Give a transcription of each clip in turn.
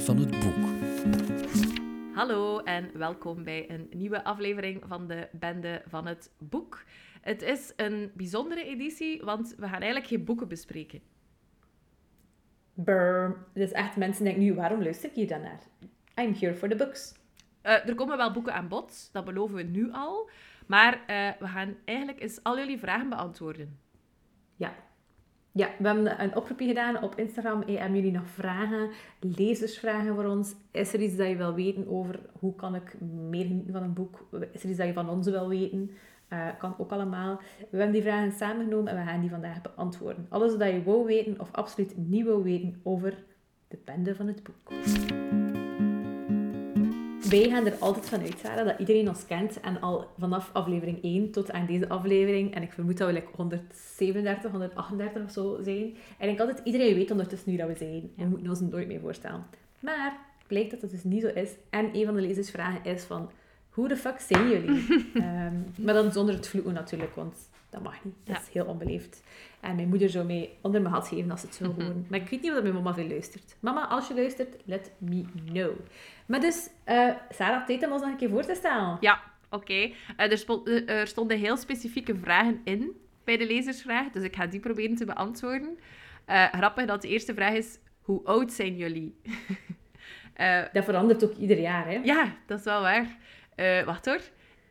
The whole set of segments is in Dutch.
van het boek. Hallo en welkom bij een nieuwe aflevering van de Bende van het Boek. Het is een bijzondere editie, want we gaan eigenlijk geen boeken bespreken. Brr. Dus echt mensen denken nu, waarom luister ik hier dan naar? I'm here for the books. Uh, er komen wel boeken aan bod, dat beloven we nu al. Maar uh, we gaan eigenlijk eens al jullie vragen beantwoorden. Ja. Ja, we hebben een oproepje gedaan op Instagram. Hey, hebben jullie nog vragen, lezersvragen voor ons? Is er iets dat je wil weten over hoe kan ik meer genieten van een boek? Is er iets dat je van ons wil weten? Uh, kan ook allemaal. We hebben die vragen samengenomen en we gaan die vandaag beantwoorden. Alles wat je wou weten of absoluut niet wou weten over de bende van het boek. Wij gaan er altijd van uit, Sarah, dat iedereen ons kent. En al vanaf aflevering 1 tot aan deze aflevering, en ik vermoed dat we like 137, 138 of zo zijn. En ik altijd, iedereen weet ondertussen nu dat we zijn. We moeten ons nooit meer voorstellen. Maar blijkt dat het dus niet zo is. En een van de lezersvragen is van, hoe de fuck zijn jullie? um, maar dan zonder het vloeken natuurlijk, want dat mag niet. Dat is heel onbeleefd. En mijn moeder zou mij onder mijn hat geven als het zou horen. Maar ik weet niet of mijn mama veel luistert. Mama, als je luistert, let me know. Maar dus, uh, Sarah, tijd om ons nog een keer voor te stellen. Ja, oké. Okay. Uh, er, er, stonden heel specifieke vragen in bij de lezersvraag, dus ik ga die proberen te beantwoorden. Grappig dat de eerste vraag is, hoe oud zijn jullie? dat verandert ook ieder jaar, hè? Ja, dat is wel waar. Wacht hoor.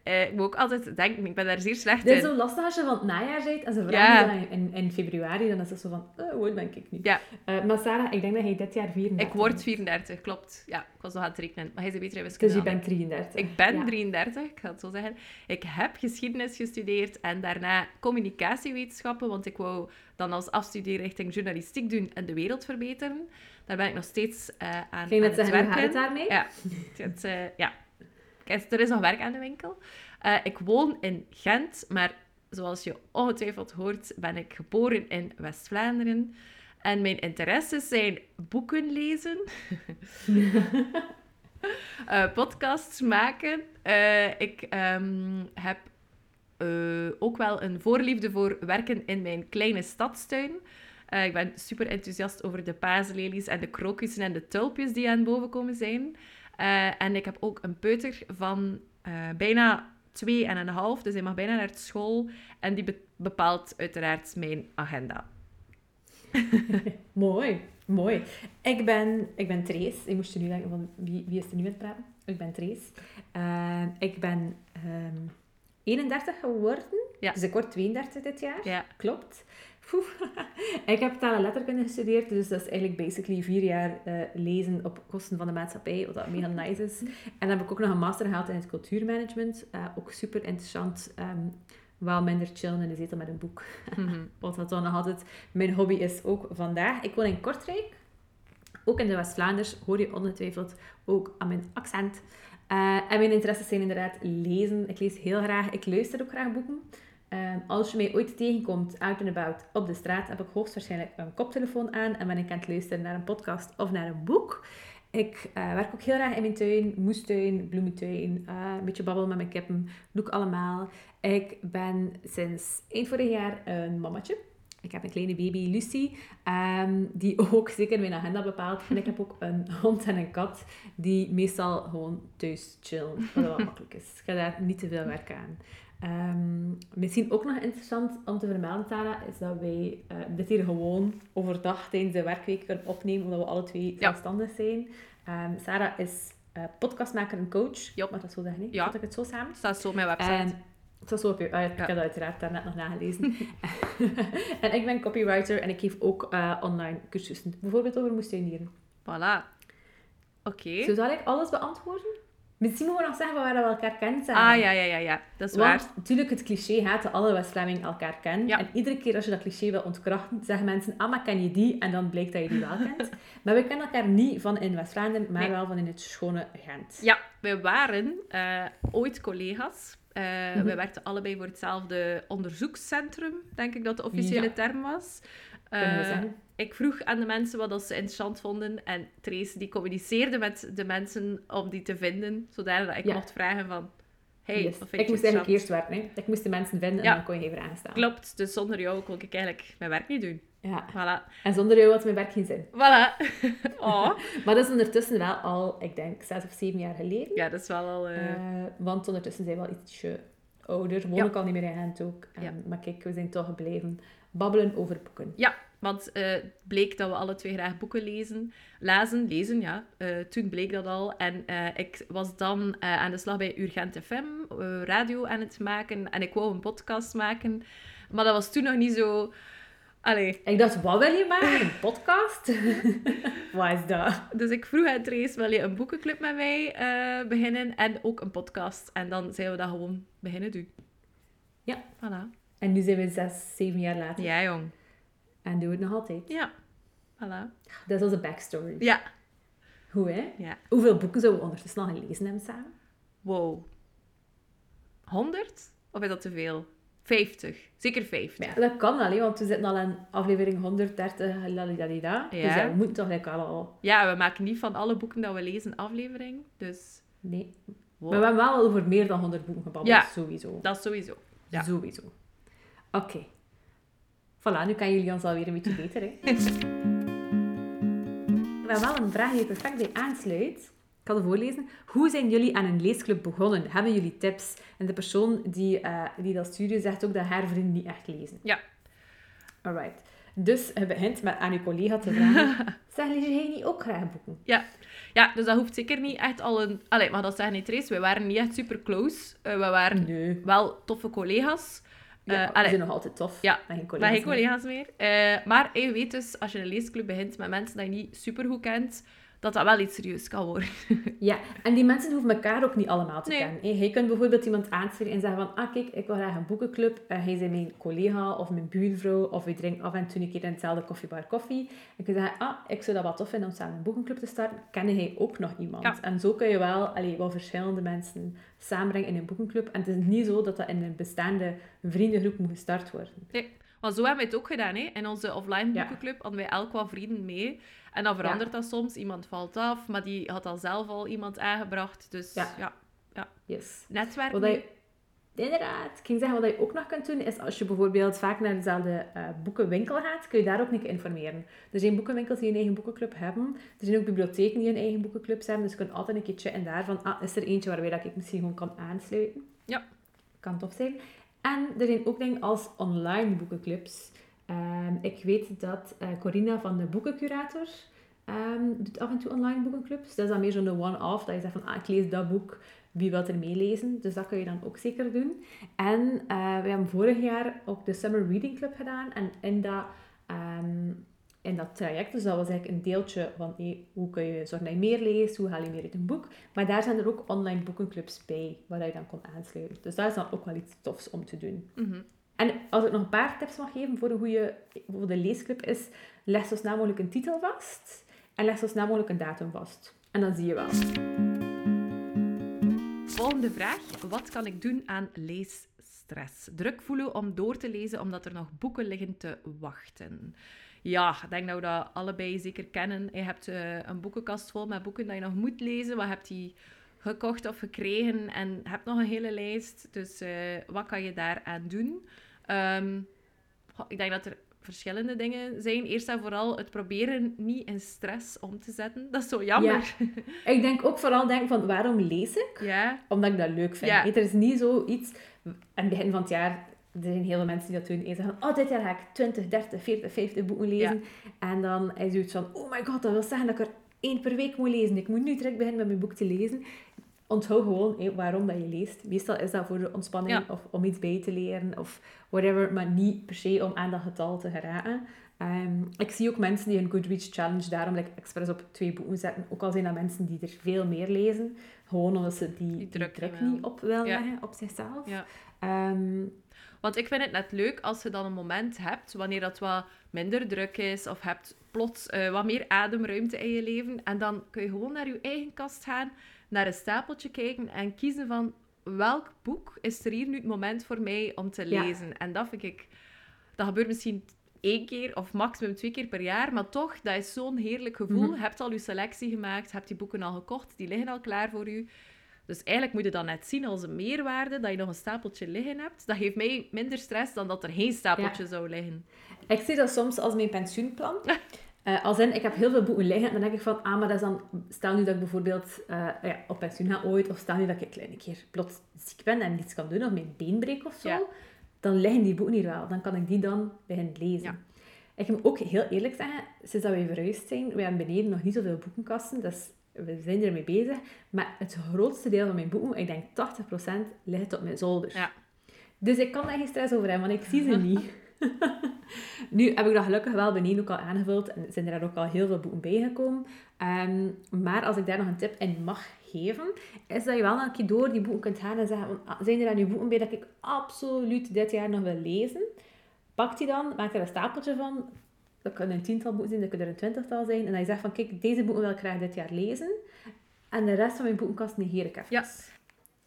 Uh, ik moet ook altijd denken, ik ben daar zeer slecht in. Het is zo lastig als je van het najaar bent en ze vragen ja. in, in, februari, dan is het zo van, oh, hoe ben ik niet. Ja. Uh, maar Sarah, ik denk dat jij dit jaar 34 Ik word 34, klopt. Ja, ik was nog aan het rekenen. Maar hij is beter in wiskunde. Dus je bent 33. Ik ben ja. 33, ik ga het zo zeggen. Ik heb geschiedenis gestudeerd en daarna communicatiewetenschappen, want ik wou dan als afstudeerrichting journalistiek doen en de wereld verbeteren. Daar ben ik nog steeds uh, aan, Ging aan het zeggen, het daarmee? Ja, het, ja er is nog werk aan de winkel. Uh, ik woon in Gent, maar zoals je ongetwijfeld hoort, ben ik geboren in West-Vlaanderen. En mijn interesses zijn boeken lezen, uh, podcasts maken. Uh, ik um, heb ook wel een voorliefde voor werken in mijn kleine stadstuin. ik ben super enthousiast over de paaslelies en de krokussen en de tulpjes die aan boven komen zijn. Uh, en ik heb ook een peuter van uh, bijna twee en een half, dus hij mag bijna naar school. En die be bepaalt uiteraard mijn agenda. mooi, mooi. Ik ben, ik ben Trace. Ik moest je nu denken van wie, wie is er nu het praten? Ik ben Trace. Uh, ik ben um, 31 geworden. Ja. Dus ik word 32 dit jaar. Ja. Klopt. ik heb taal en letterkunde gestudeerd, dus dat is eigenlijk basically vier jaar uh, lezen op kosten van de maatschappij, wat dat mega nice is. En dan heb ik ook nog een master gehaald in het cultuurmanagement. Uh, ook super interessant. Um, wel minder chillen in de zetel met een boek. Mm -hmm. wat dat dan nog altijd mijn hobby is ook vandaag. Ik woon in Kortrijk. Ook in de West-Vlaanders hoor je ongetwijfeld ook aan mijn accent. Uh, en mijn interesses zijn inderdaad lezen. Ik lees heel graag. Ik luister ook graag boeken. Um, als je mij ooit tegenkomt, out and about, op de straat, heb ik hoogstwaarschijnlijk een koptelefoon aan en ben ik aan het luisteren naar een podcast of naar een boek. Ik uh, werk ook heel graag in mijn tuin, moestuin, bloementuin, uh, een beetje babbelen met mijn kippen, doe ik allemaal. Ik ben sinds eind vorig jaar een mammetje. Ik heb een kleine baby, Lucy, um, die ook zeker mijn agenda bepaalt. En ik heb ook een hond en een kat die meestal gewoon thuis chillen, wat wel makkelijk is. Ik ga daar niet te veel werk aan. Um, misschien ook nog interessant om te vermelden, Tara, is dat wij uh, dit hier gewoon overdag tijdens de werkweek kunnen opnemen, omdat we alle twee zelfstandig zijn. Um, Sarah is uh, podcastmaker en coach. Ja. Mag dat zo zeggen? Ja. Zet ik het zo samen? Staat zo op mijn website. En, het staat zo op je... Uh, ik heb dat uiteraard daarnet nog nagelezen. en ik ben copywriter en ik geef ook uh, online cursussen. Bijvoorbeeld over moestuinieren. Voilà. Oké. Okay. Zo zal ik alles beantwoorden? Misschien moeten we nog zeggen waar we elkaar kennen. Ah, ja, ja, ja, ja. Dat is Want, waar. natuurlijk, het cliché gaat dat alle West-Vlamingen elkaar kennen. Ja. En iedere keer als je dat cliché wil ontkrachten, zeggen mensen, ah, maar ken je die? En dan blijkt dat je die wel kent. maar we kennen elkaar niet van in West-Vlaanderen, maar Nee. wel van in het schone Gent. Ja, we waren eh, ooit collega's. Eh, Mhm. We werkten allebei voor hetzelfde onderzoekscentrum, denk ik dat de officiële Ja. term was. Kunnen we Eh, zeggen. Ik vroeg aan de mensen wat ze interessant vonden. En Trace die communiceerde met de mensen om die te vinden. Zodat ik Ja. mocht vragen van... Hey, Yes. Ik moest eigenlijk eerst werken. Hè. Ik moest de mensen vinden Ja. en dan kon je vragen stellen. Klopt, dus zonder jou kon ik eigenlijk mijn werk niet doen. Ja. Voilà. En zonder jou had mijn werk geen zin. Voilà. Oh. Maar dat is ondertussen wel al, ik denk, zes of zeven jaar geleden. Ja, dat is wel al... eh, Eh, want ondertussen zijn we wel ietsje ouder. Woon Ja. ik al niet meer in Gent ook. En-. Maar kijk, we zijn toch gebleven babbelen over boeken. Ja, want het bleek dat we alle twee graag boeken lezen. Lazen, lezen, ja. Eh, toen bleek dat al. En eh, ik was dan aan de slag bij Urgent FM, radio aan het maken. En ik wou een podcast maken. Maar dat was toen nog niet zo... Allee, Ik dacht, wat wil je maken? Een podcast? wat is dat? dus ik vroeg aan Trace, wil je een boekenclub met mij beginnen? En ook een podcast. En dan zijn we dat gewoon beginnen doen. Ja. Voilà. En nu zijn we zes, zeven jaar later. Ja, jong. En doen we het nog altijd. Ja. Voilà. Dat is onze backstory. Ja. Hoe, hè? Ja. Hoeveel boeken zouden we ondertussen al gelezen hebben samen? Wow. 100? Of is dat te veel? 50. Zeker 50. Ja, dat kan hè, want we zitten al in aflevering 130, lalidadida. Dus Ja. ja, we moeten toch wel al... Ja, we maken niet van alle boeken dat we lezen een aflevering. Dus Nee. wow. Maar we hebben wel over meer dan 100 boeken gebabbeld, Ja. sowieso. dat sowieso. Ja. Sowieso. Oké. Voilà, nu kan jullie ons alweer een beetje beter, hè. We hebben wel een vraag die er perfect bij aansluit. Ik ga het voorlezen. Hoe zijn jullie aan een leesclub begonnen? Hebben jullie tips? En de persoon die, eh, die dat stuurde zegt ook dat haar vrienden niet echt lezen. Ja. Alright. Dus je begint met aan je collega te vragen. zeg, lees jij niet ook graag boeken? Ja. ja, dus dat hoeft zeker niet echt al een... Allee, maar dat zeggen niet Trace. We waren niet echt super close. Eh, we waren Nee. wel toffe collega's. Ja, we allee. zijn nog altijd tof. Ja, geen Maar collega's. geen collega's meer. Eh, maar je weet dus, als je een leesclub begint met mensen die je niet super goed kent, dat dat wel iets serieus kan worden. Ja, en die mensen hoeven elkaar ook niet allemaal te Nee. kennen. Je kunt bijvoorbeeld iemand aansturen en zeggen van, ah kijk, ik wil graag een boekenclub. Uh, hij is mijn collega of mijn buurvrouw of we drinken af en toe een keer in hetzelfde koffiebar koffie. En kun je zeggen, ah, ik zou dat wel tof vinden om samen een boekenclub te starten. Kende hij ook nog iemand? Ja. En zo kun je wel, allee, wel verschillende mensen samenbrengen in een boekenclub. En het is niet zo dat dat in een bestaande vriendengroep moet gestart worden. Maar zo hebben we het ook gedaan. Hè? In onze offline Ja. boekenclub hadden wij elk wat vrienden mee. En dan verandert dat soms. Iemand valt af, maar die had al zelf al iemand aangebracht. Dus Ja. ja, Yes. netwerk. Wat je, inderdaad, ik ging zeggen, wat je ook nog kunt doen, is als je bijvoorbeeld vaak naar dezelfde eh, boekenwinkel gaat, kun je daar ook keer informeren. Er zijn boekenwinkels die een eigen boekenclub hebben. Er zijn ook bibliotheken die een eigen boekenclubs hebben. Dus je kunt altijd een keer checken daarvan, ah, is er eentje waarbij dat ik misschien gewoon kan aansluiten. Ja. Kan tof zijn. En er zijn ook dingen als online boekenclubs. Ehm, ik weet dat eh, Corina van de Boekencurator ehm, doet af en toe online boekenclubs. Dat is dan meer zo'n one-off, dat je zegt van, ah, ik lees dat boek, wie wil er meelezen? Dus dat kun je dan ook zeker doen. En eh, we hebben vorig jaar ook de Summer Reading Club gedaan. En in dat, ehm, in dat traject, dus dat was eigenlijk een deeltje van hoe kun je zorgen dat je meer leest, hoe haal je meer uit een boek. Maar daar zijn er ook online boekenclubs bij, waar je dan kon aansluiten. Dus dat is dan ook wel iets tofs om te doen. Mhm. En als ik nog een paar tips mag geven voor een goede voor de leesclub is, leg zo snel mogelijk een titel vast en leg zo snel mogelijk een datum vast. En dan zie je wel. Volgende vraag. Wat kan ik doen aan leesstress? Druk voelen om door te lezen omdat er nog boeken liggen te wachten. Ja, ik denk dat we dat allebei zeker kennen. Je hebt eh, een boekenkast vol met boeken dat je nog moet lezen. Wat heb je gekocht of gekregen en hebt nog een hele lijst. Dus eh, wat kan je daaraan doen? Ehm, ik denk dat er verschillende dingen zijn. Eerst en vooral het proberen niet in stress om te zetten. Dat is zo jammer. Ik denk ook vooral denk van waarom lees ik? Ja, Omdat ik dat leuk vind. Ja. Er is niet zoiets... Aan het begin van het jaar... Er zijn heel veel mensen die dat doen. En zeggen, oh, dit jaar ga ik 20, 30, 40, 50 boeken lezen. En dan is het van, oh my god, dat wil zeggen dat ik er één per week moet lezen. Ik moet nu direct beginnen met mijn boek te lezen. Onthoud gewoon hé, waarom dat je leest. Meestal is dat voor de ontspanning Ja. of om iets bij te leren of whatever, maar niet per se om aan dat getal te geraken. Ehm, ik zie ook mensen die een Goodreads challenge daarom like, expres op twee boeken zetten. Ook al zijn dat mensen die er veel meer lezen. Gewoon omdat ze die, die druk druk, niet op willen Ja. leggen op zichzelf. ja. Ehm, Want ik vind het net leuk als je dan een moment hebt wanneer dat wat minder druk is of hebt plots eh, wat meer ademruimte in je leven. En dan kun je gewoon naar je eigen kast gaan, naar een stapeltje kijken en kiezen van welk boek is er hier nu het moment voor mij om te Ja. lezen. En dat vind ik, dat gebeurt misschien één keer of maximum twee keer per jaar, maar toch, dat is zo'n heerlijk gevoel. Je hebt al je selectie gemaakt, hebt die boeken al gekocht, die liggen al klaar voor u. Dus eigenlijk moet je dat net zien als een meerwaarde, dat je nog een stapeltje liggen hebt. Dat geeft mij minder stress dan dat er geen stapeltje zou liggen. Ik zie dat soms als mijn pensioenplan. Uh, als in, ik heb heel veel boeken liggen, dan denk ik van, ah, maar dat is dan... Stel nu dat ik bijvoorbeeld uh, ja, op pensioen ga ooit, of stel nu dat ik een keer plots ziek ben en niets kan doen, of mijn been breek of zo, dan liggen die boeken hier wel. Dan kan ik die dan beginnen lezen. Ja. Ik moet ook heel eerlijk zeggen, sinds dat we verhuisd zijn, we hebben beneden nog niet zoveel boekenkasten, dus we zijn ermee bezig. Maar het grootste deel van mijn boeken, ik denk 80%, ligt op mijn zolder. Ja. Dus ik kan daar geen stress over hebben, want ik zie ze niet. nu heb ik dat gelukkig wel beneden ook al aangevuld en zijn er ook al heel veel boeken bijgekomen. Um, maar als ik daar nog een tip in mag geven, is dat je wel een keer door die boeken kunt gaan en zeggen, ah, zijn er daar nu boeken bij dat ik absoluut dit jaar nog wil lezen? Pak die dan, maak er een stapeltje van. Dat kunnen een tiental boeken zijn, dat kunnen er een twintigtal zijn. En dan je zegt van, kijk, deze boeken wil ik graag dit jaar lezen. En de rest van mijn boekenkast negeer ik even. Ja.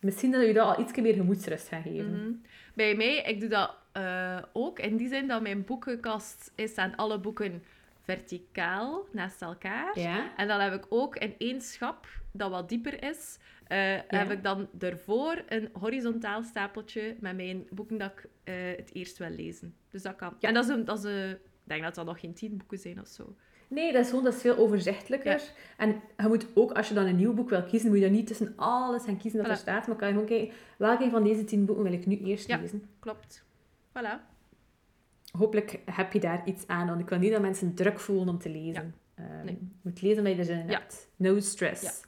Misschien dat je dat al iets meer gemoedsrust gaat geven. Mhm. Bij mij, ik doe dat uh, ook. In die zin dat mijn boekenkast is aan alle boeken verticaal naast elkaar. Ja. En dan heb ik ook in één schap dat wat dieper is, uh, heb ik dan ervoor een horizontaal stapeltje met mijn boeken dat ik uh, het eerst wil lezen. Dus dat kan. Ja. En dat is, een, dat is een, ik denk dat dat nog geen tien boeken zijn of zo. Nee, dat is gewoon dat is veel overzichtelijker. En je moet ook, als je dan een nieuw boek wil kiezen, moet je dan niet tussen alles gaan kiezen dat er staat. Maar kan je gewoon kijken, welke van deze tien boeken wil ik nu eerst lezen? klopt. Voilà. Hopelijk heb je daar iets aan, want ik wil niet dat mensen druk voelen om te lezen. Ja. Um, nee. Je moet lezen wat je er zin in hebt. No stress.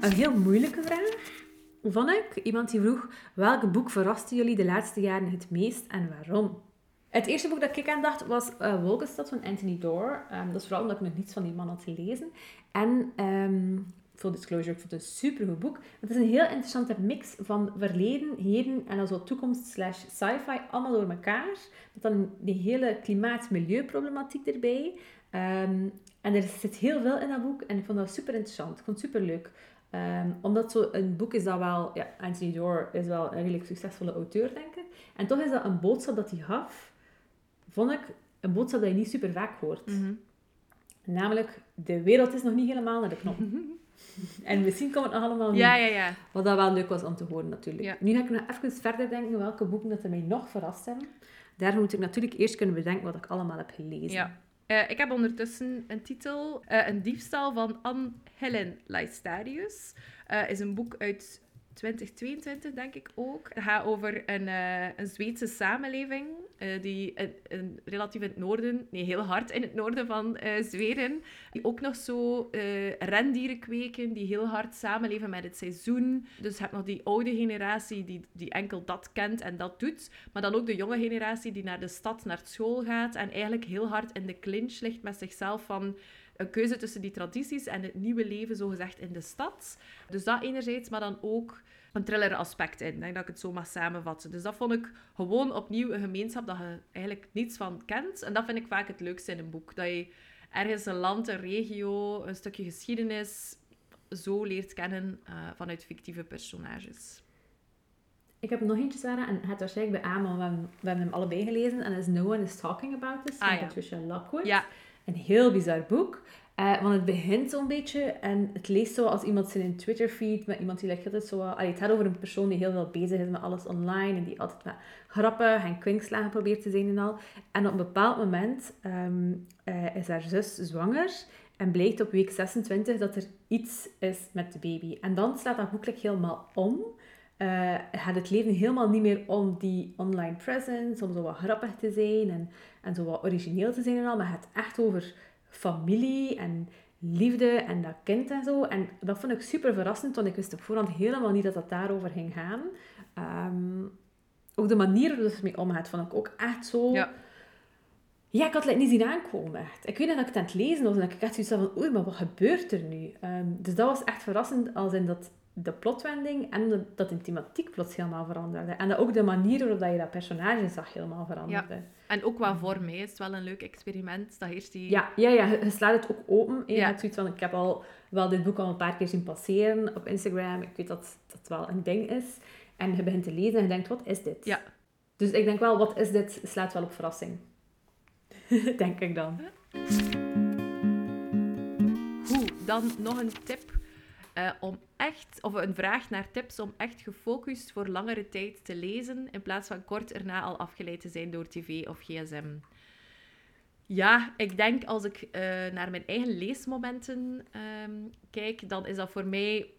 Een heel moeilijke vraag vond ik. Iemand die vroeg, welk boek verraste jullie de laatste jaren het meest en waarom? Het eerste boek dat ik aan dacht was uh, Wolkenstad van Anthony Doerr. Um, dat is vooral omdat ik nog niets van die man had gelezen. En um, full disclosure, ik vond het een supergoed boek. Het is een heel interessante mix van verleden, heden en dan toekomst slash sci-fi, allemaal door elkaar. Met dan die hele klimaat-milieuproblematiek erbij. Um, en er zit heel veel in dat boek en ik vond dat super interessant. Ik vond het super leuk. Omdat zo een boek is dat wel... Ja, Anthony Doerr is wel een redelijk succesvolle auteur, denk ik. En toch is dat een boodschap dat hij gaf, vond ik, een boodschap dat je niet super vaak hoort. Mhm. Namelijk, de wereld is nog niet helemaal naar de knop. En misschien komt het nog allemaal niet. Ja, ja, ja. Wat dat wel leuk was om te horen, natuurlijk. Nu ga ik nog even verder denken welke boeken dat er mij nog verrast hebben. Daar moet ik natuurlijk eerst kunnen bedenken wat ik allemaal heb gelezen. Ja. Uh, ik heb ondertussen een titel, uh, Een diefstal van Anne Helen Laestarius. Uh, is een boek uit 2022, denk ik ook. Het gaat over een, een Zweedse samenleving uh, die in, relatief in het noorden, nee, heel hard in het noorden van uh, Zweden, die ook nog zo rendieren kweken, die heel hard samenleven met het seizoen. Dus je hebt nog die oude generatie die, die enkel dat kent en dat doet, maar dan ook de jonge generatie die naar de stad, naar school gaat en eigenlijk heel hard in de clinch ligt met zichzelf van een keuze tussen die tradities en het nieuwe leven, zogezegd, in de stad. Dus dat enerzijds, maar dan ook een thriller aspect in. Ik denk dat ik het zo mag samenvatten. Dus dat vond ik gewoon opnieuw een gemeenschap dat je eigenlijk niets van kent. En dat vind ik vaak het leukste in een boek. Dat je ergens een land, een regio, een stukje geschiedenis zo leert kennen uh, vanuit fictieve personages. Ik heb nog eentje, Sarah, en het waarschijnlijk bij Amon. We hebben, we hebben hem allebei gelezen. En is No One is Talking About This, van ah, ja. Patricia Lockwood. Ja. Een heel bizar boek. Uh, want het begint zo'n beetje en het leest zo als iemand zijn Twitter-feed met iemand die like, altijd zo... Uh, het gaat over een persoon die heel veel bezig is met alles online en die altijd met grappen en kwinkslagen probeert te zijn en al. En op een bepaald moment um, uh, is haar zus zwanger en blijkt op week 26 dat er iets is met de baby. En dan slaat dat boek helemaal om. Uh, gaat het leven helemaal niet meer om die online presence, om zo wat grappig te zijn en, en zo wat origineel te zijn en al, maar het gaat echt over familie en liefde en dat kind en zo. En dat vond ik super verrassend, want ik wist op voorhand helemaal niet dat dat daarover ging gaan. Um, ook de manier waarop het mee omgaat, vond ik ook echt zo... Ja. Ja, ik had het niet zien aankomen, echt. Ik weet dat ik het aan het lezen was en dat ik echt zoiets van, oei, maar wat gebeurt er nu? Um, dus dat was echt verrassend, als in dat de plotwending en de, dat de thematiek plots helemaal veranderde. En dat ook de manier waarop je dat personage zag helemaal veranderde. Ja. En ook qua vorm, hè. is wel een leuk experiment. Dat eerst die... ja, ja, ja, je slaat het ook open. Je ja. zoiets van, ik heb al wel dit boek al een paar keer zien passeren op Instagram. Ik weet dat dat wel een ding is. En je begint te lezen en je denkt, wat is dit? Ja. Dus ik denk wel, wat is dit? Slaat wel op verrassing. denk ik dan. Goed, dan nog een tip eh, om echt, of een vraag naar tips om echt gefocust voor langere tijd te lezen, in plaats van kort erna al afgeleid te zijn door tv of gsm. Ja, ik denk als ik eh, naar mijn eigen leesmomenten ehm, kijk, dan is dat voor mij,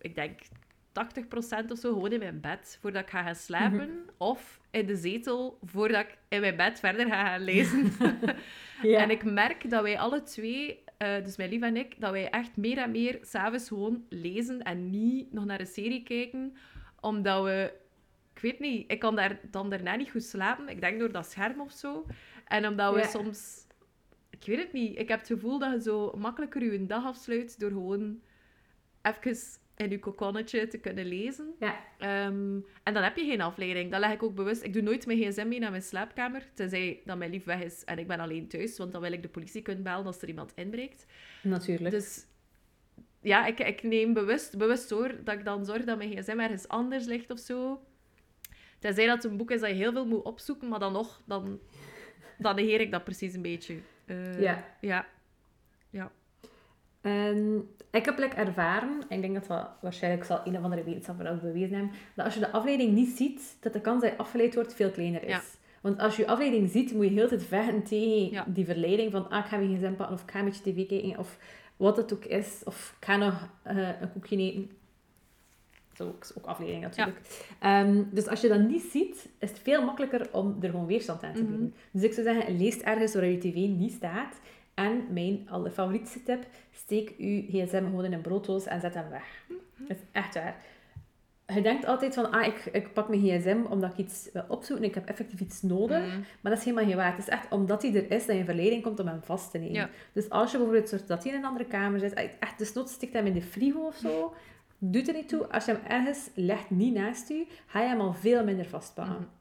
ik denk 80% of zo, gewoon in mijn bed voordat ik ga gaan slapen. Of in de zetel voordat ik in mijn bed verder ga gaan lezen. Ja. En ik merk dat wij alle twee, eh, dus mijn lief en ik, dat wij echt meer en meer s'avonds gewoon lezen en niet nog naar een serie kijken. Omdat we, ik weet niet, ik kan daar dan daarna niet goed slapen. Ik denk door dat scherm of zo. En omdat we Ja. soms, ik weet het niet, ik heb het gevoel dat je zo makkelijker je dag afsluit door gewoon even in je kokonnetje te kunnen lezen. Ja. Ehm, en dan heb je geen afleiding. Dat leg ik ook bewust. Ik doe nooit mijn gsm mee naar mijn slaapkamer, tenzij dat mijn lief weg is en ik ben alleen thuis, want dan wil ik de politie kunnen bellen als er iemand inbreekt. Natuurlijk. Dus ja, ik, ik neem bewust, bewust door dat ik dan zorg dat mijn gsm ergens anders ligt of zo. Tenzij dat een boek is dat je heel veel moet opzoeken, maar dan nog, dan, dan negeer ik dat precies een beetje. Eh, Ja. Ja. En ik heb like, ervaren, en ik denk dat dat waarschijnlijk zal een of andere wetenschapper ook bewezen hebben, dat als je de afleiding niet ziet, dat de kans dat je afgeleid wordt veel kleiner is. Ja. Want als je je afleiding ziet, moet je heel de tijd vechten tegen Ja. die verleiding van ah, ik ga mijn gsm pakken, of ik ga een beetje tv kijken, of wat het ook is, of ik ga nog eh, een koekje eten. Dat is ook, is ook afleiding natuurlijk. Ehm, dus als je dat niet ziet, is het veel makkelijker om er gewoon weerstand aan te Mhm. bieden. Dus ik zou zeggen, lees ergens waar je tv niet staat. En mijn allerfavorietste tip, steek je gsm gewoon in een brooddoos en zet hem weg. Dat is echt waar. Je denkt altijd van, ah, ik, ik pak mijn gsm omdat ik iets wil opzoeken en ik heb effectief iets nodig. Mm. Maar dat is helemaal geen waar. Het is echt omdat hij er is dat je verleiding komt om hem vast te nemen. Ja. Dus als je bijvoorbeeld zorgt dat hij in een andere kamer zit, echt desnoods stikt hem in de frigo of zo, doet er niet toe. Als je hem ergens legt, niet naast u, ga je hem al veel minder vastpakken. Mhm.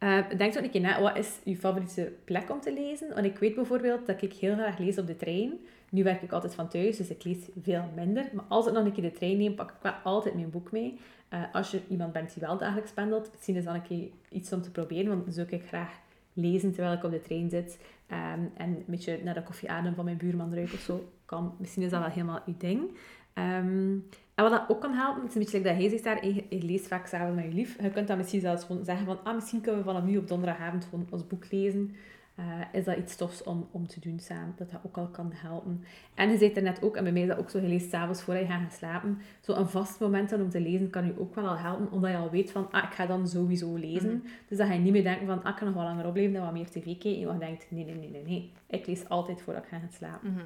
Eh, denk zo een keer na, wat is je favoriete plek om te lezen? Want ik weet bijvoorbeeld dat ik heel graag lees op de trein. Nu werk ik altijd van thuis, dus ik lees veel minder. Maar als ik nog een keer de trein neem, pak ik wel altijd mijn boek mee. Eh, als je iemand bent die wel dagelijks pendelt, misschien is dat een keer iets om te proberen, want dan zou ik graag lezen terwijl ik op de trein zit. Ehm, en een beetje naar de koffieadem van mijn buurman ruiken of zo. Kan. Misschien is dat wel helemaal je ding. Ehm, en wat dat ook kan helpen, het is een beetje like dat hij zegt daar, je, je leest vaak samen met je lief. Je kunt dan misschien zelfs gewoon zeggen van, ah, misschien kunnen we vanaf nu op donderdagavond gewoon ons boek lezen. Eh, is dat iets tofs om, om te doen samen, dat dat ook al kan helpen. En je zei er net ook, en bij mij is dat ook zo, je leest s'avonds voor je gaat gaan slapen. Zo een vast moment dan om te lezen kan je ook wel al helpen, omdat je al weet van, ah, ik ga dan sowieso lezen. Mhm. Dus dat je niet meer denkt van, ah, ik kan nog wel langer opbleven en wat meer tv kijken. Je denkt, nee, nee, nee, nee, nee. Ik lees altijd voordat ik ga gaan slapen. Mhm.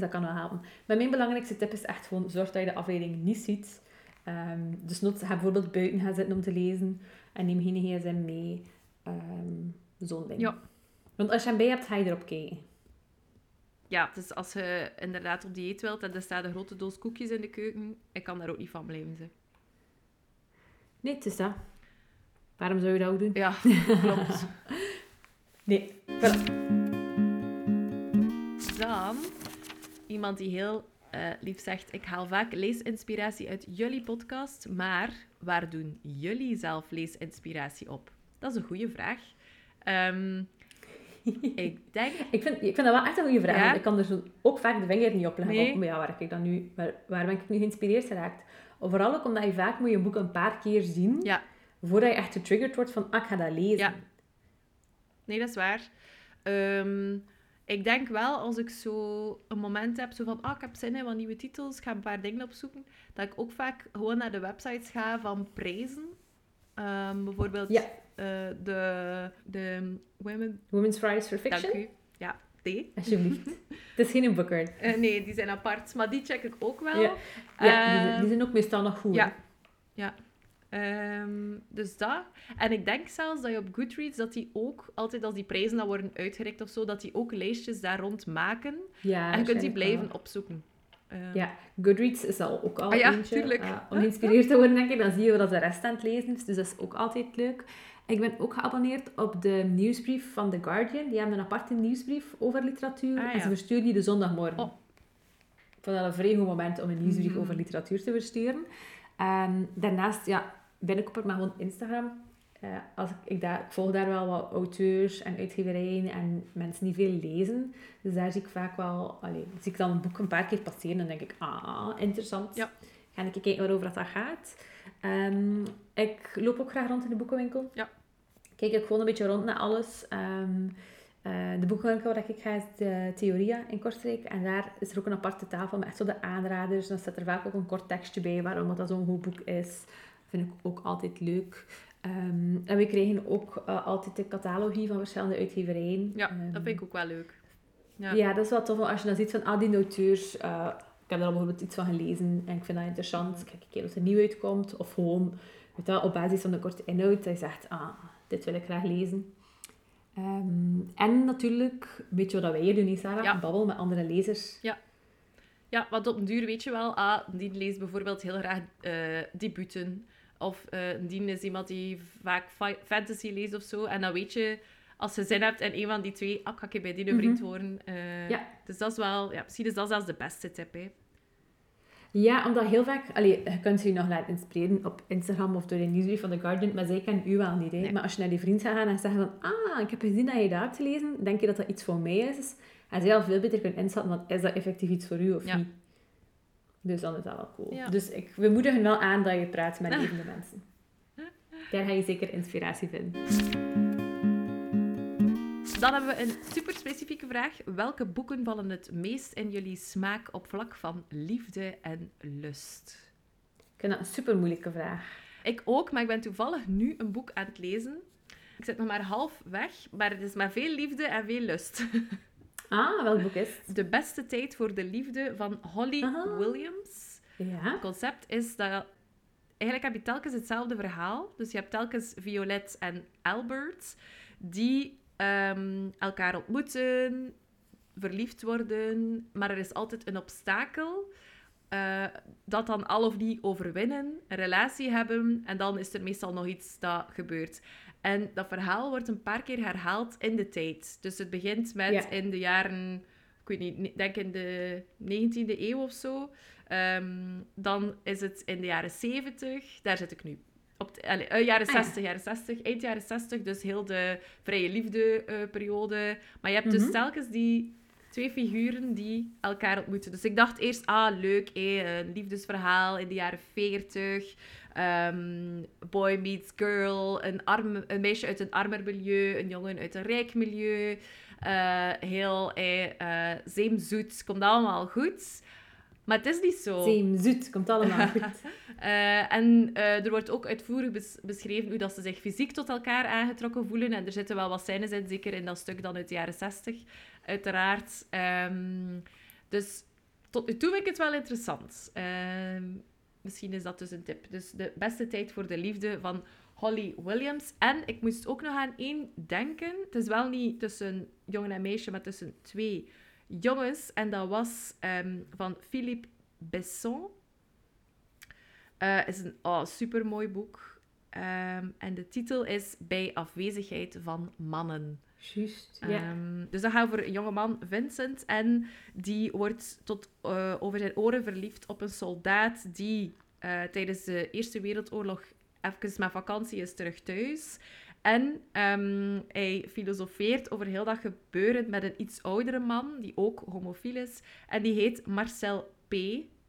Dat kan wel helpen. Maar mijn belangrijkste tip is echt gewoon, zorg dat je de afleiding niet ziet. Ehm, dus ga bijvoorbeeld buiten gaan zitten om te lezen en neem geen gsm mee. Ehm, Zo'n ding. Ja. Want als je hem bij hebt, ga je erop kijken. Ja, dus als je inderdaad op dieet wilt en er staat een grote doos koekjes in de keuken, ik kan daar ook niet van blijven. Ze. Nee, het is dat. Waarom zou je dat ook doen? Ja, klopt. Nee. Dan iemand die heel eh, lief zegt: Ik haal vaak leesinspiratie uit jullie podcast, maar waar doen jullie zelf leesinspiratie op? Dat is een goede vraag. Ehm, ik denk. Ik vind, ik vind dat wel echt een goede vraag. Ja? Ik kan er zo ook vaak de vinger niet op leggen. Nee. Van, maar ja, waar, ik dan nu, waar, waar ben ik nu geïnspireerd geraakt? Vooral ook omdat je vaak moet je een boek een paar keer zien, Ja, voordat je echt getriggerd wordt van, ah, ik ga dat lezen. Ja. nee, dat is waar. Ehm, ik denk wel als ik zo een moment heb, zo van, ah, ik heb zin in wat nieuwe titels, ik ga een paar dingen opzoeken, dat ik ook vaak gewoon naar de websites ga van prijzen. Ehm, bijvoorbeeld Ja. eh, de, de Women... Women's Fridays for Dank Fiction, u. Ja, die. alsjeblieft. het is geen Booker. Eh, nee, die zijn apart, maar die check ik ook wel. Ja. Ja, die, Ehm, die zijn ook meestal nog goed. ja. Ehm, dus dat. En ik denk zelfs dat je op Goodreads, dat die ook, altijd als die prijzen dan worden uitgereikt of zo, dat die ook lijstjes daar rond maken. Ja, en je kunt die blijven wel. opzoeken. Ehm, Ja, Goodreads is al ook al Ah ja, eentje. eh, om geïnspireerd te worden, denk ik. Dan zie je wat de rest aan het lezen is. Dus dat is ook altijd leuk. Ik ben ook geabonneerd op de nieuwsbrief van The Guardian. Die hebben een aparte nieuwsbrief over literatuur. Ah, En ze versturen die de zondagmorgen. Oh. Ik vond dat een vrij goed moment om een nieuwsbrief Mhm. over literatuur te versturen. En daarnaast, ja, ben ik op er maar gewoon Instagram. eh, als ik, ik, daar, ik volg daar wel wat auteurs en uitgeverijen en mensen die veel lezen. Dus daar zie ik vaak wel, allee, zie ik dan een boek een paar keer passeren en dan denk ik, ah, interessant. Ja. Ga ik kijken waarover dat gaat. Ehm, ik loop ook graag rond in de boekenwinkel. Ja. Kijk ik gewoon een beetje rond naar alles. Ehm, eh, de boekenwinkel waar ik ga is de Theoria in Kortrijk. En daar is er ook een aparte tafel met echt zo de aanraders. Dan staat er vaak ook een kort tekstje bij waarom dat zo'n goed boek is. Vind ik ook altijd leuk. Ehm, en we krijgen ook eh, altijd de catalogie van verschillende uitgeverijen. Ja, Ehm, dat vind ik ook wel leuk. Ja. ja. dat is wel tof. Als je dan ziet van, ah, die auteurs... eh, ik heb daar al bijvoorbeeld iets van gelezen en ik vind dat interessant. Kijk een keer of er nieuw uitkomt. Of gewoon, weet je wel, op basis van de korte inhoud, dat je zegt, ah, dit wil ik graag lezen. Ehm, en natuurlijk, een beetje wat wij hier doen, Sarah, Ja. babbel met andere lezers. Ja, want op een duur weet je wel, ah, die leest bijvoorbeeld heel graag eh debuten. Of eh die is iemand die vaak fantasy leest of zo. En dan weet je, als je zin hebt in een van die twee, ah, kan ik bij die een vriend worden. Eh, Ja. Dus dat is wel, ja, misschien is dat zelfs de beste tip. Hè. Ja, omdat heel vaak... Allee, je kunt je nog laten inspireren op Instagram of door de nieuwsbrief van The Guardian, maar zij kennen u wel niet. Hè? Nee. Maar als je naar die vriend gaat gaan en zeggen van ah, ik heb gezien dat je dat hebt gelezen, denk je dat dat iets voor mij is? En zij al veel beter kunnen inschatten, want is dat effectief iets voor u of Ja. niet? Dus dan is dat wel cool. Ja. Dus ik, we moedigen wel aan dat je praat met levende mensen. Daar ga je zeker inspiratie vinden. Dan hebben we een super specifieke vraag. Welke boeken vallen het meest in jullie smaak op vlak van liefde en lust? Ik vind dat een super moeilijke vraag. Ik ook, maar ik ben toevallig nu een boek aan het lezen. Ik zit nog maar half weg, maar het is met veel liefde en veel lust. Ah, welk boek is het? De beste tijd voor de liefde van Holly Aha. Williams. Ja. Het concept is dat... Eigenlijk heb je telkens hetzelfde verhaal. Dus je hebt telkens Violet en Albert, die ehm, elkaar ontmoeten, verliefd worden, maar er is altijd een obstakel. Eh, dat dan al of niet overwinnen, een relatie hebben en dan is er meestal nog iets dat gebeurt. En dat verhaal wordt een paar keer herhaald in de tijd. Dus het begint met Ja. in de jaren, ik weet niet, denk in de 19e eeuw of zo. Ehm, dan is het in de jaren 70, daar zit ik nu. Op de, eh, jaren Ah, ja. 60, jaren 60, eind jaren 60, dus heel de vrije liefde eh, periode. Maar je hebt dus Mhm. telkens die twee figuren die elkaar ontmoeten. Dus ik dacht eerst, ah, leuk, een liefdesverhaal in de jaren 40. ehm, boy meets girl, een, arme, een meisje uit een armer milieu, een jongen uit een rijk milieu. eh, heel eh, eh, zeemzoet, komt allemaal goed. Maar het is niet zo. Zeem, zoet, komt allemaal goed. Eh, en eh, er wordt ook uitvoerig bes- beschreven hoe dat ze zich fysiek tot elkaar aangetrokken voelen. En er zitten wel wat scènes in, zeker in dat stuk dan uit de jaren 60, uiteraard. Ehm, dus tot nu toe vind ik het wel interessant. Ehm, misschien is dat dus een tip. Dus de beste tijd voor de liefde van Holly Williams. En ik moest ook nog aan één denken. Het is wel niet tussen jongen en meisje, maar tussen twee jongens. En dat was ehm, van Philippe Besson. Het is een oh, supermooi boek. En de titel is Bij afwezigheid van mannen. Juist, ja. Ehm, dus dat gaat over een jongeman, Vincent. En die wordt tot eh, over zijn oren verliefd op een soldaat die eh, tijdens de Eerste Wereldoorlog even met vakantie is terug thuis. En ehm, hij filosofeert over heel dat gebeuren met een iets oudere man, die ook homofiel is. En die heet Marcel P.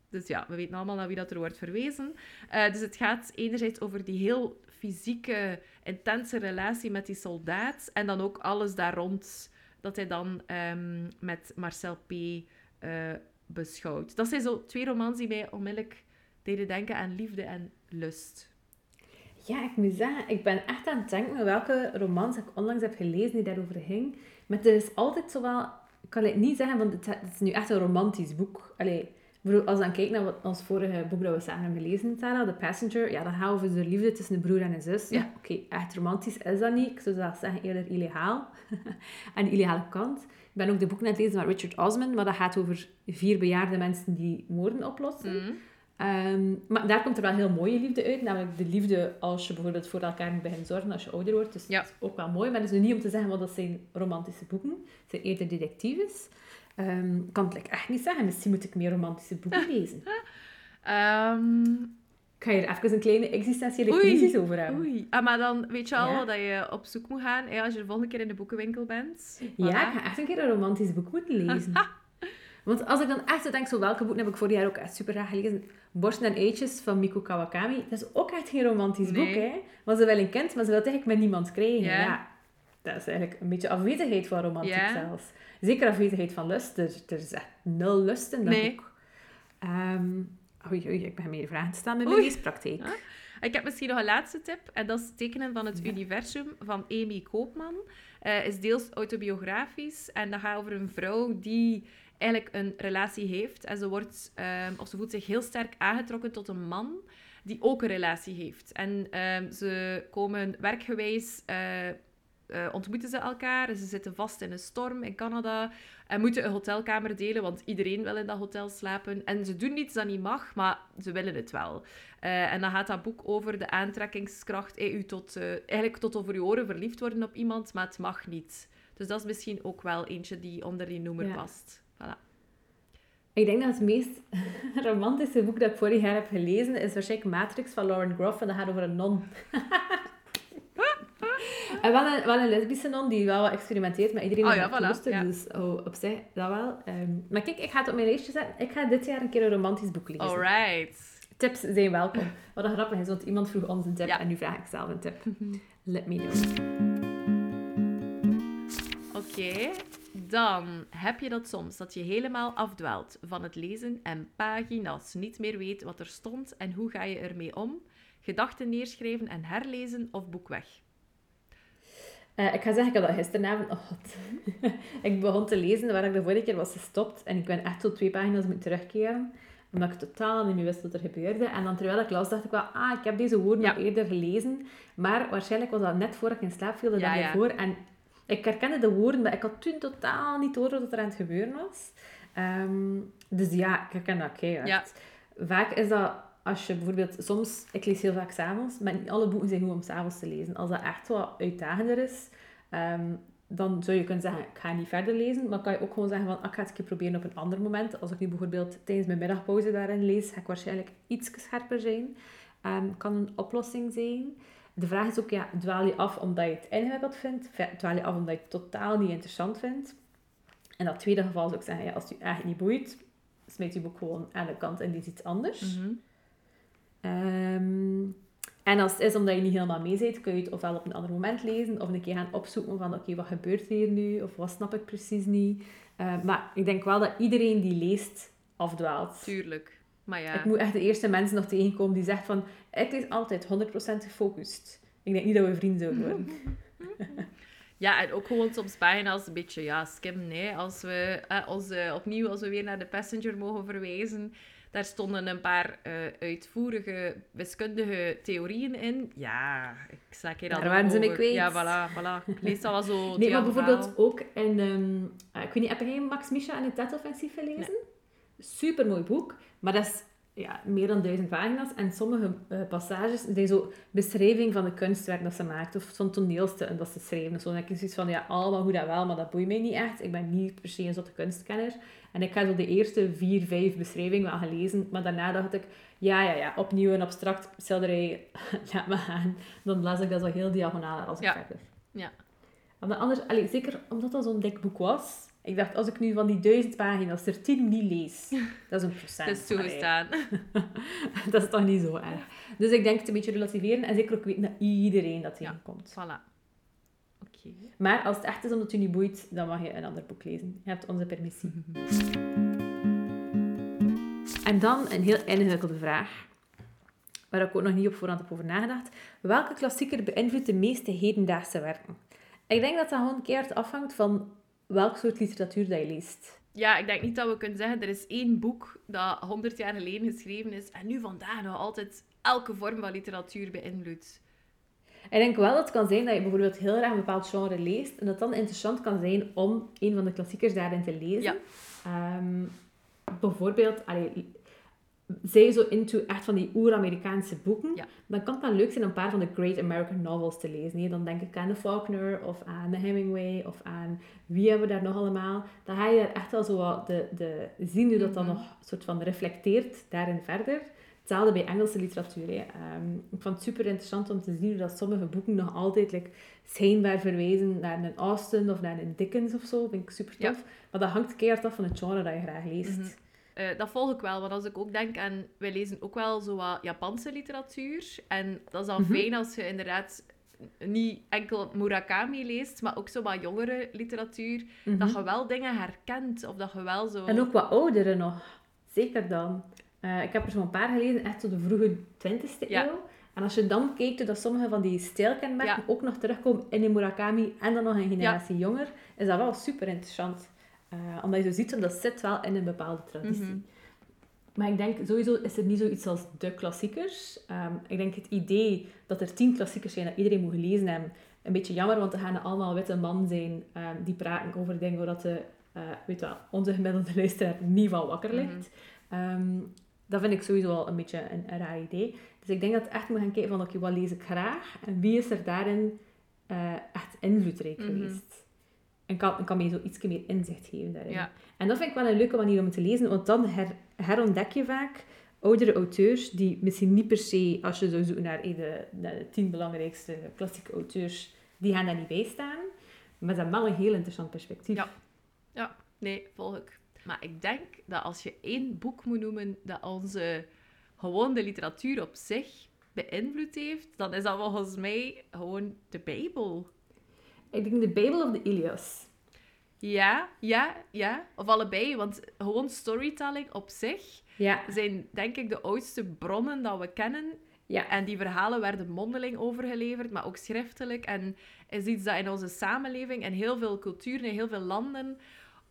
Dus ja, we weten allemaal naar wie dat er wordt verwezen. Eh, dus het gaat enerzijds over die heel fysieke, intense relatie met die soldaat. En dan ook alles daar rond dat hij dan ehm, met Marcel P. eh, beschouwt. Dat zijn zo twee romans die mij onmiddellijk deden denken aan liefde en lust. Ja, ik moet zeggen, ik ben echt aan het denken welke romans ik onlangs heb gelezen die daarover ging. Maar er is altijd zo wel... Ik kan het niet zeggen, want het, het is nu echt een romantisch boek. Allee, bedoel, als je dan kijkt naar wat, ons vorige boek dat we samen hebben gelezen, Sarah, The Passenger, ja, dan gaat over de liefde tussen een broer en een zus. Ja. Ja, Oké, echt romantisch is dat niet. Ik zou zelfs zeggen eerder illegaal. aan de illegale kant. Ik ben ook de boek net lezen van Richard Osman, maar dat gaat over vier bejaarde mensen die moorden oplossen. Ehm, maar daar komt er wel heel mooie liefde uit. Namelijk de liefde als je bijvoorbeeld voor elkaar moet beginnen zorgen als je ouder wordt. Dus Ja. dat is ook wel mooi. Maar dat is nu niet om te zeggen, want dat zijn romantische boeken. Het zijn eerder detectives. Ehm, ik kan het like, echt niet zeggen. Misschien moet ik meer romantische boeken lezen. Ehm, Ik ga hier even een kleine existentiële Oei, crisis over hebben. Oei. Ah, maar dan weet je al Ja. dat je op zoek moet gaan hè, als je de volgende keer in de boekenwinkel bent. Ja, ik ga echt een keer een romantisch boek moeten lezen. Want als ik dan echt zo denk, zo welke boeken heb ik vorig jaar ook echt super graag gelezen? Borsten en Eitjes van Miko Kawakami. Dat is ook echt geen romantisch Nee. boek, hè. Want ze wil een kind, maar ze wil het eigenlijk met niemand krijgen. Ja. Ja. Dat is eigenlijk een beetje afwezigheid van romantiek zelfs. Zeker afwezigheid van lust. Er, er is echt nul lust in dat Nee. boek. Ehm, oei, oei, ik ben meer vragen te stellen met mijn leespraktijk. Ah. Ik heb misschien nog een laatste tip. En dat is Tekenen van het Universum van Amy Koopman. Eh is deels autobiografisch. En dat gaat over een vrouw die eigenlijk een relatie heeft. En ze, wordt, ehm, of ze voelt zich heel sterk aangetrokken tot een man die ook een relatie heeft. En ehm, ze komen werkgewijs... eh, eh, ontmoeten ze elkaar. Ze zitten vast in een storm in Canada en moeten een hotelkamer delen, want iedereen wil in dat hotel slapen. En ze doen niets dat niet mag, maar ze willen het wel. Eh, en dan gaat dat boek over de aantrekkingskracht, u tot, eh, eigenlijk tot over je oren verliefd worden op iemand, maar het mag niet. Dus dat is misschien ook wel eentje die onder die noemer Ja. past. Voilà. Ik denk dat het meest romantische boek dat ik vorig jaar heb gelezen is waarschijnlijk Matrix van Lauren Groff. En dat gaat over een non. en wel een, wel een lesbische non die wel wat experimenteert met iedereen Oh ja, voilà, ja. Dus oh, op zich, dat wel. Ehm, maar kijk, ik ga het op mijn lijstje zetten. Ik ga dit jaar een keer een romantisch boek lezen. Alright. Tips zijn welkom. Wat dat grappig is, want iemand vroeg ons een tip Ja. en nu vraag ik zelf een tip. Let me know. Oké, dan heb je dat soms, dat je helemaal afdwaalt van het lezen en pagina's niet meer weet wat er stond en hoe ga je ermee om. Gedachten neerschrijven en herlezen of boek weg. Eh, ik ga zeggen, ik heb dat gisteravond... Oh, God. ik begon te lezen waar ik de vorige keer was gestopt. En ik ben echt zo twee pagina's moeten terugkeren. Omdat ik totaal niet meer wist wat er gebeurde. En dan terwijl ik las, dacht ik wel... Ah, ik heb deze woorden Ja. al eerder gelezen. Maar waarschijnlijk was dat net voor ik in slaap viel, de Ja, dag ja. ervoor. En ik herkende de woorden, maar ik had toen totaal niet door wat er aan het gebeuren was. Ehm, dus ja, ik herken dat keihard. Vaak is dat als je bijvoorbeeld... Soms, ik lees heel vaak s'avonds, maar niet alle boeken zijn goed om s'avonds te lezen. Als dat echt wat uitdagender is, ehm, dan zou je kunnen zeggen, ik ga niet verder lezen. Maar dan kan je ook gewoon zeggen van, ah, ik ga het een keer proberen op een ander moment. Als ik nu bijvoorbeeld tijdens mijn middagpauze daarin lees, ga ik waarschijnlijk iets scherper zijn. Ehm, kan een oplossing zijn. De vraag is ook, ja, dwaal je af omdat je het ingewikkeld vindt? Dwaal je af omdat je het totaal niet interessant vindt? In dat tweede geval zou ik zeggen, ja, als het je echt niet boeit, smijt je boek gewoon aan de kant en lees iets anders. Mhm. Ehm, en als het is omdat je niet helemaal mee bent, kun je het ofwel op een ander moment lezen, of een keer gaan opzoeken van, oké, wat gebeurt hier nu? Of wat snap ik precies niet? Eh, maar ik denk wel dat iedereen die leest, afdwaalt. Tuurlijk. Maar ja. Ik moet echt de eerste mensen nog tegenkomen die zegt van, ik lees altijd 100% gefocust. Ik denk niet dat we vrienden zouden worden. Ja, en ook gewoon soms pagina's een beetje ja, skimmen. Hè. Als we eh, eh, opnieuw, als we weer naar de Passenger mogen verwijzen, daar stonden een paar eh, uitvoerige wiskundige theorieën in. Ja, ik sta hier al Daar waren ze mee kwijt. Ja, voilà, voilà. Ik lees dat wel zo Nee, maar bijvoorbeeld ook in... eh, ik weet niet, heb jij Max Misha en het Tet-offensief gelezen? Super mooi boek, maar dat is ja, meer dan duizend pagina's. En sommige eh, passages zijn zo beschrijving van de kunstwerk dat ze maakt, of van toneelstukken dat ze schrijven. Zo dan heb ik zoiets van, ja, allemaal goed en wel, maar dat boeit mij niet echt. Ik ben niet per se een zotte kunstkenner. En ik had zo de eerste vier, vijf beschrijvingen wel gelezen, maar daarna dacht ik, ja, ja, ja, opnieuw een abstract schilderij, laat me gaan. Dan las ik dat zo heel diagonaal als ik Ja. verder. Ja. Want anders, allee, zeker omdat dat zo'n dik boek was, ik dacht, als ik nu van die duizend pagina's er tien niet lees, dat is een procent. Het is toegestaan. Dat is toch niet zo erg. Dus ik denk het een beetje relativeren en zeker ook weten dat iedereen dat Ja. tegenkomt. Voilà. Oké. Maar als het echt is omdat je niet boeit, dan mag je een ander boek lezen. Je hebt onze permissie. En dan een heel ingewikkelde vraag, waar ik ook nog niet op voorhand heb over nagedacht. Welke klassieker beïnvloedt de meeste hedendaagse werken? Ik denk dat dat gewoon keihard afhangt van welk soort literatuur dat je leest. Ja, ik denk niet dat we kunnen zeggen, er is één boek dat 100 jaar geleden geschreven is en nu vandaag nog altijd elke vorm van literatuur beïnvloedt. Ik denk wel dat het kan zijn dat je bijvoorbeeld heel erg een bepaald genre leest en dat dan interessant kan zijn om een van de klassiekers daarin te lezen. Ja. Ehm, bijvoorbeeld, allee, zij zo into echt van die oer-Amerikaanse boeken, Ja. dan kan het dan leuk zijn om een paar van de Great American Novels te lezen. Dan denk ik aan de Faulkner of aan de Hemingway of aan wie hebben we daar nog allemaal. Dan ga je daar echt wel zo wat de, de, zien hoe dat dan Mhm. nog soort van reflecteert daarin verder. Hetzelfde bij Engelse literatuur. Ehm, ik vond het super interessant om te zien dat sommige boeken nog altijd like, schijnbaar verwijzen naar een Austen of naar een Dickens of zo. Dat vind ik super tof. Maar dat hangt keihard af van het genre dat je graag leest. Mhm. Eh, dat volg ik wel, want als ik ook denk aan... Wij lezen ook wel zo wat Japanse literatuur. En dat is dan Mhm. fijn als je inderdaad niet enkel Murakami leest, maar ook zo wat jongere literatuur. Mhm. Dat je wel dingen herkent, of dat je wel zo... En ook wat ouderen nog. Zeker dan. Eh, ik heb er zo'n paar gelezen, echt tot de vroege 20e Ja. eeuw. En als je dan kijkt dat sommige van die stijlkenmerken ook nog terugkomen in de Murakami en dan nog een generatie jonger, is dat wel super interessant. Eh, omdat je zo ziet, dat zit wel in een bepaalde traditie. Mhm. Maar ik denk, sowieso is er niet zoiets als de klassiekers. Ehm, ik denk het idee dat er tien klassiekers zijn dat iedereen moet gelezen hebben, een beetje jammer, want er gaan allemaal witte mannen zijn ehm, die praten over dingen waar dat de, eh, weet wel, onze gemiddelde luisteraar niet van wakker ligt. Ehm, dat vind ik sowieso al een beetje een, een raar idee. Dus ik denk dat het echt moet gaan kijken van, oké, wat lees ik graag? En wie is er daarin eh, echt invloedrijk Mhm. geweest? En kan, kan mij zo iets meer inzicht geven daarin. Ja. En dat vind ik wel een leuke manier om te lezen, want dan her, herontdek je vaak oudere auteurs die misschien niet per se, als je zou zoeken naar de, de tien belangrijkste klassieke auteurs, die gaan daar niet bij staan. Maar ze hebben wel een heel interessant perspectief. Ja. Ja, nee, volg ik. Maar ik denk dat als je één boek moet noemen dat onze gewoon de literatuur op zich beïnvloed heeft, dan is dat volgens mij gewoon de Bijbel. Ik denk de Bijbel of de Ilias. Ja, ja, ja. Of allebei, want gewoon storytelling op zich Ja, zijn denk ik de oudste bronnen dat we kennen. ja. En die verhalen werden mondeling overgeleverd, maar ook schriftelijk. En is iets dat in onze samenleving en heel veel culturen in heel veel landen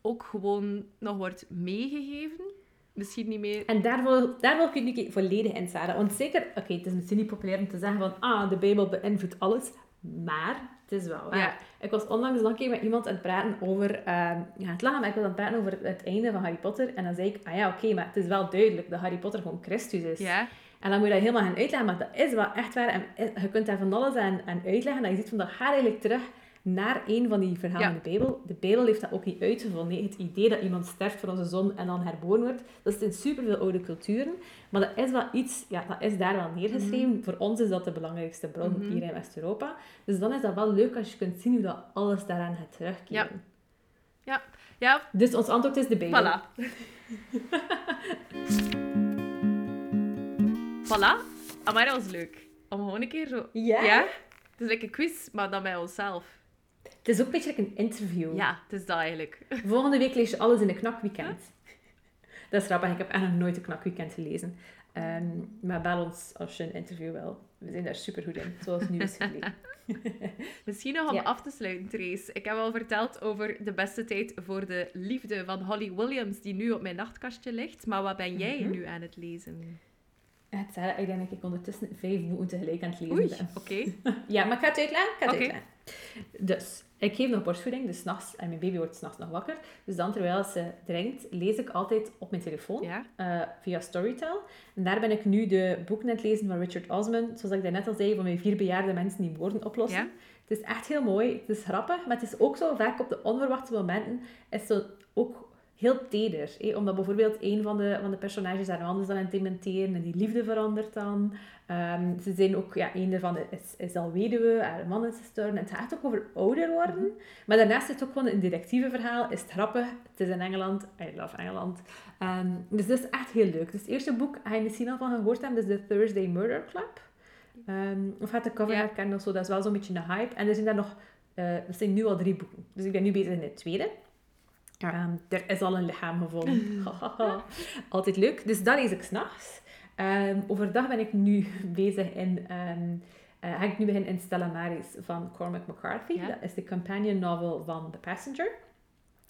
ook gewoon nog wordt meegegeven. Misschien niet meer... En daar wil, daar wil ik je volledig in. Want zeker, oké, het is misschien niet populair om te zeggen van, ah, de Bijbel beïnvloedt alles. Maar het is wel waar. Ja. Ik was onlangs nog een keer met iemand aan het praten over, ehm, ja, het lachen, maar ik was aan het praten over het einde van Harry Potter. En dan zei ik, ah ja, oké, maar het is wel duidelijk dat Harry Potter gewoon Christus is. Ja, En dan moet je dat helemaal gaan uitleggen, maar dat is wel echt waar. En je kunt daar van alles aan, aan uitleggen. Dat je ziet van, dat gaat eigenlijk terug naar een van die verhalen Ja. in de Bijbel. De Bijbel heeft dat ook niet uitgevonden. Nee, het idee dat iemand sterft voor onze zon en dan herboren wordt, dat is in superveel oude culturen. Maar dat is wel iets, ja, dat is daar wel neergeschreven. Voor ons is dat de belangrijkste bron Mhm. hier in West-Europa. Dus dan is dat wel leuk als je kunt zien hoe dat alles daaraan gaat terugkeren. ja, Dus ons antwoord is de Bijbel. voilà. voilà. Maar dat was leuk. Om gewoon een keer zo... Ja? Ja? Het is een quiz, maar dan bij onszelf. Het is ook een beetje like een interview. Ja, het is dat eigenlijk. Volgende week lees je alles in een knakweekend. Dat is grappig, ik heb echt nog nooit een knakweekend gelezen. Ehm, maar bel ons als je een interview wil. We zijn daar super goed in, zoals nu is gebleken. Misschien nog om Ja. af te sluiten, Trace. Ik heb al verteld over de beste tijd voor de liefde van Holly Williams, die nu op mijn nachtkastje ligt. Maar wat ben jij Mhm. nu aan het lezen? Het Sarah, ik denk dat ik ondertussen vijf boeken tegelijk aan het lezen Oei, ben. oké. Ja, maar ik ga het uitleggen. Ik ga het uitleggen. Dus, ik geef nog borstvoeding, dus nachts, en mijn baby wordt s'nachts nog wakker. Dus dan, terwijl ze drinkt, lees ik altijd op mijn telefoon. Ja? eh, via Storytel. En daar ben ik nu de boeken aan het lezen van Richard Osman. Zoals ik daarnet al zei, van mijn vier bejaarde mensen die woorden oplossen. Ja? Het is echt heel mooi. Het is grappig, maar het is ook zo vaak op de onverwachte momenten is het ook heel teder. Omdat bijvoorbeeld een van de, van de personages haar is dan aan het dementeren en die liefde verandert dan. Ehm, ze zijn ook, ja, een daarvan is, is al weduwe, haar man is gestorven. En het gaat ook over ouder worden. Maar daarnaast is het ook gewoon een detectieve verhaal. Is het grappig. Het is in Engeland. I love Engeland. Ehm, dus dat is echt heel leuk. Dus het eerste boek, ga je misschien al van gehoord hebben, is The Thursday Murder Club. Ehm, of gaat de cover Ja. herkennen of zo. Dat is wel zo'n beetje een hype. En er zijn daar nog... eh, er zijn nu al drie boeken. Dus ik ben nu bezig in het tweede. Ehm, er is al een lichaam gevonden. Altijd leuk. Dus dat lees ik s'nachts. Ehm overdag ben ik nu bezig in... ga ik nu beginnen in Stella Maris van Cormac McCarthy. Ja. Dat is de companion novel van The Passenger.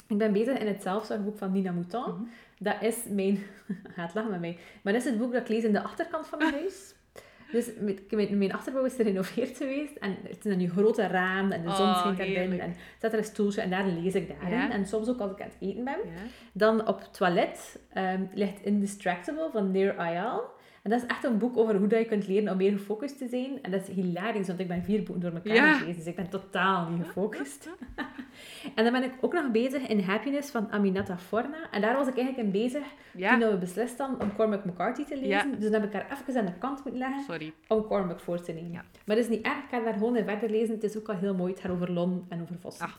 Ik ben bezig in het zelfzorgboek van Nina Mouton. Mhm. Dat is mijn... Gaat lachen met mij. Maar dat is het boek dat ik lees in de achterkant van mijn huis. Dus met, mijn, mijn achterbouw is gerenoveerd geweest. En het is een nu grote raam en de zon Oh, schijnt erin. En zet er een stoeltje en daar lees ik daarin. Ja. En soms ook als ik aan het eten ben. Ja? Dan op het toilet ehm, ligt Indistractable van Near Ayal. En dat is echt een boek over hoe dat je kunt leren om meer gefocust te zijn. En dat is hilarisch, want ik ben vier boeken door elkaar Ja. gelezen. Dus ik ben totaal niet gefocust. en dan ben ik ook nog bezig in Happiness van Aminata Forna. En daar was ik eigenlijk in bezig toen Ja, we beslist hadden om Cormac McCarthy te lezen. Ja. Dus dan heb ik haar even aan de kant moeten leggen sorry. om Cormac voor te nemen. Ja. Maar dat is niet erg, ik ga daar gewoon in verder lezen. Het is ook al heel mooi. Het gaat over Lon en over Vossen. Ah.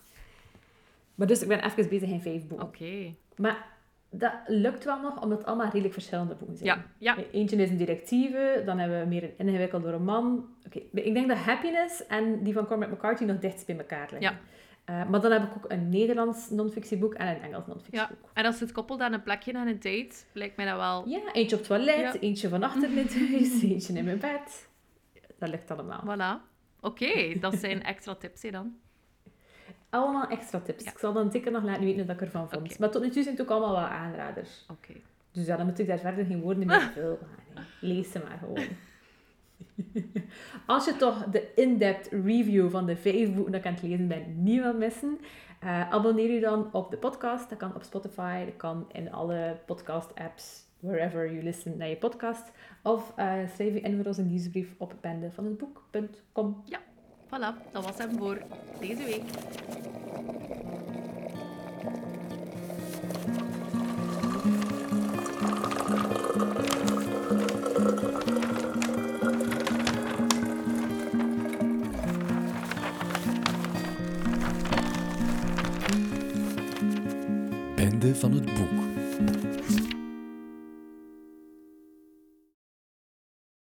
Maar dus ik ben even bezig in vijf boeken. Oké. Maar dat lukt wel nog, omdat het allemaal redelijk verschillende boeken zijn. Ja, ja. Eentje is een directieve, dan hebben we meer een ingewikkelde roman. Oké, Ik denk dat Happiness en die van Cormac McCarthy nog dichtst bij elkaar liggen. Ja. Eh, maar dan heb ik ook een Nederlands non-fictieboek en een Engels Ja, non-fictieboek. en als het koppelt aan een plekje en een date, lijkt mij dat wel... Ja. eentje op het toilet, Ja. eentje van achter huis, eentje in mijn bed. Dat lukt allemaal. Voilà. Oké, dat zijn extra tips hè, dan. Allemaal extra tips. Ja. Ik zal dan zeker nog laten weten wat ik ervan vond. Maar tot nu toe zijn het ook allemaal wel aanraders. Oké. Dus ja, dan moet ik daar verder geen woorden meer vullen. Nee, Lees ze maar gewoon. Als je toch de in-depth review van de vijf boeken dat ik aan het lezen ben niet wil missen, eh, abonneer je dan op de podcast. Dat kan op Spotify, dat kan in alle podcast-apps, wherever you listen naar je podcast. Of eh, schrijf je in voor onze nieuwsbrief op bendevanhetboek.com. Voilà, dat was hem voor deze week. Bende van het boek.